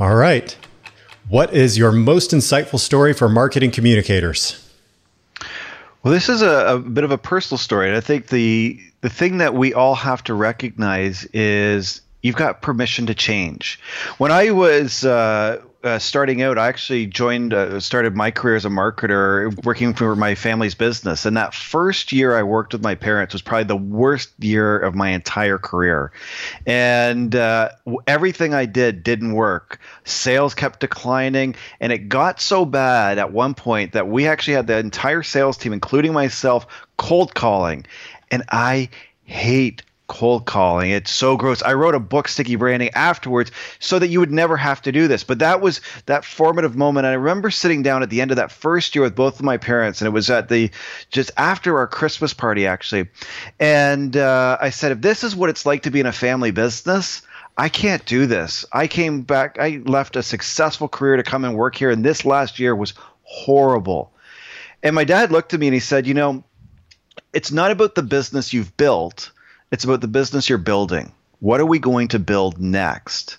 All right. What is your most insightful story for marketing communicators? Well, this is a, a, bit of a personal story, and I think the the thing that we all have to recognize is you've got permission to change. When I was uh, uh, starting out, I actually joined, uh, started my career as a marketer, working for my family's business. And that first year I worked with my parents was probably the worst year of my entire career. And uh, everything I did didn't work. Sales kept declining, and it got so bad at one point that we actually had the entire sales team, including myself, cold calling. And I hate cold calling. It's so gross. I wrote a book, Sticky Branding, afterwards so that you would never have to do this. But that was that formative moment. And I remember sitting down at the end of that first year with both of my parents, and it was at the just after our Christmas party, actually. And uh, I said, if this is what it's like to be in a family business, I can't do this. I came back, I left a successful career to come and work here, and this last year was horrible. And my dad looked at me and he said, You know, it's not about the business you've built it's about the business you're building. What are we going to build next?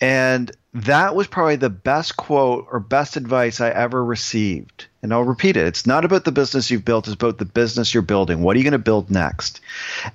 And that was probably the best quote or best advice I ever received. And I'll repeat it. It's not about the business you've built, it's about the business you're building. What are you going to build next?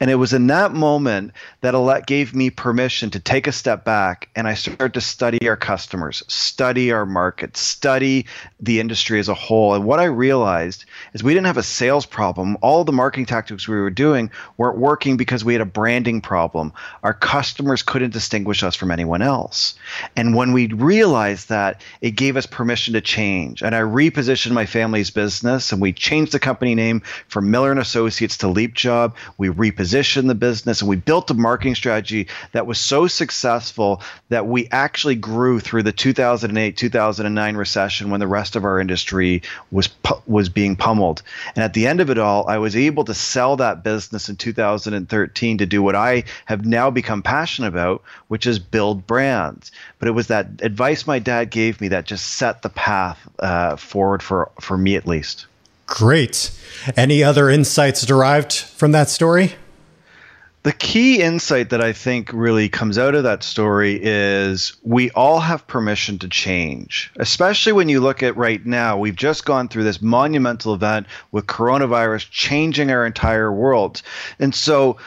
And it was in that moment that Alette gave me permission to take a step back and I started to study our customers, study our market, study the industry as a whole. And what I realized is we didn't have a sales problem. All the marketing tactics we were doing weren't working because we had a branding problem. Our customers couldn't distinguish us from anyone else. And when we realized that, it gave us permission to change. And I repositioned my family's business and we changed the company name from Miller and Associates to Leap Job. We repositioned the business and we built a marketing strategy that was so successful that we actually grew through the 2008 2009 recession when the rest of our industry was was being pummeled. And at the end of it all, I was able to sell that business in 2013 to do what I have now become passionate about, which is build brands. But it was that advice my dad gave me that just set the path uh, forward for for me at least. Great. Any other insights derived from that story? The key insight that I think really comes out of that story is we all have permission to change, especially when you look at right now. We've just gone through this monumental event with coronavirus changing our entire world. And so,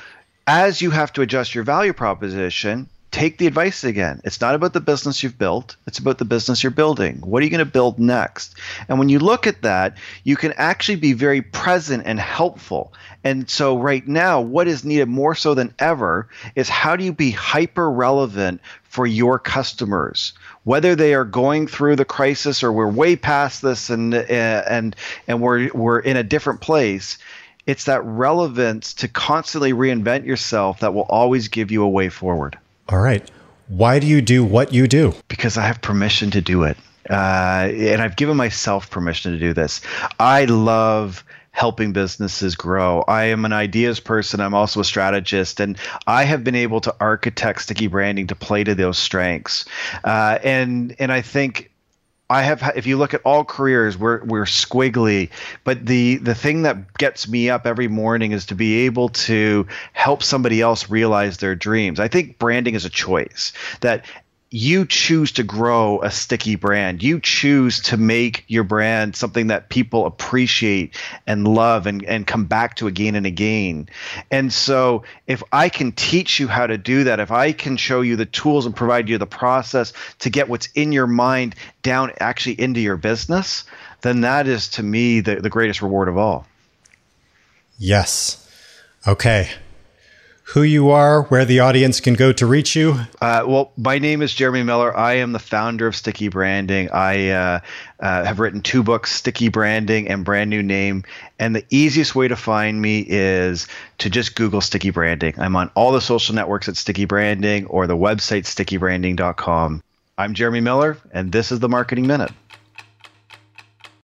as you have to adjust your value proposition, take the advice again. It's not about the business you've built, it's about the business you're building. What are you going to build next? And when you look at that, you can actually be very present and helpful. And so, right now, what is needed more so than ever is how do you be hyper relevant for your customers? Whether they are going through the crisis or we're way past this and, uh, and, and we're, we're in a different place it's that relevance to constantly reinvent yourself that will always give you a way forward. All right. Why do you do what you do? Because I have permission to do it. Uh, and I've given myself permission to do this. I love helping businesses grow. I am an ideas person. I'm also a strategist, and I have been able to architect sticky branding to play to those strengths. Uh, and and I think I have if you look at all careers we're we're squiggly but the the thing that gets me up every morning is to be able to help somebody else realize their dreams. I think branding is a choice that you choose to grow a sticky brand. You choose to make your brand something that people appreciate and love and, and come back to again and again. And so, if I can teach you how to do that, if I can show you the tools and provide you the process to get what's in your mind down actually into your business, then that is to me the, the greatest reward of all. Yes. Okay who you are, where the audience can go to reach you? Uh, well, my name is Jeremy Miller. I am the founder of Sticky Branding. I uh, uh, have written two books, Sticky Branding and Brand New Name. And the easiest way to find me is to just Google Sticky Branding. I'm on all the social networks at Sticky Branding or the website stickybranding.com. I'm Jeremy Miller, and this is the Marketing Minute.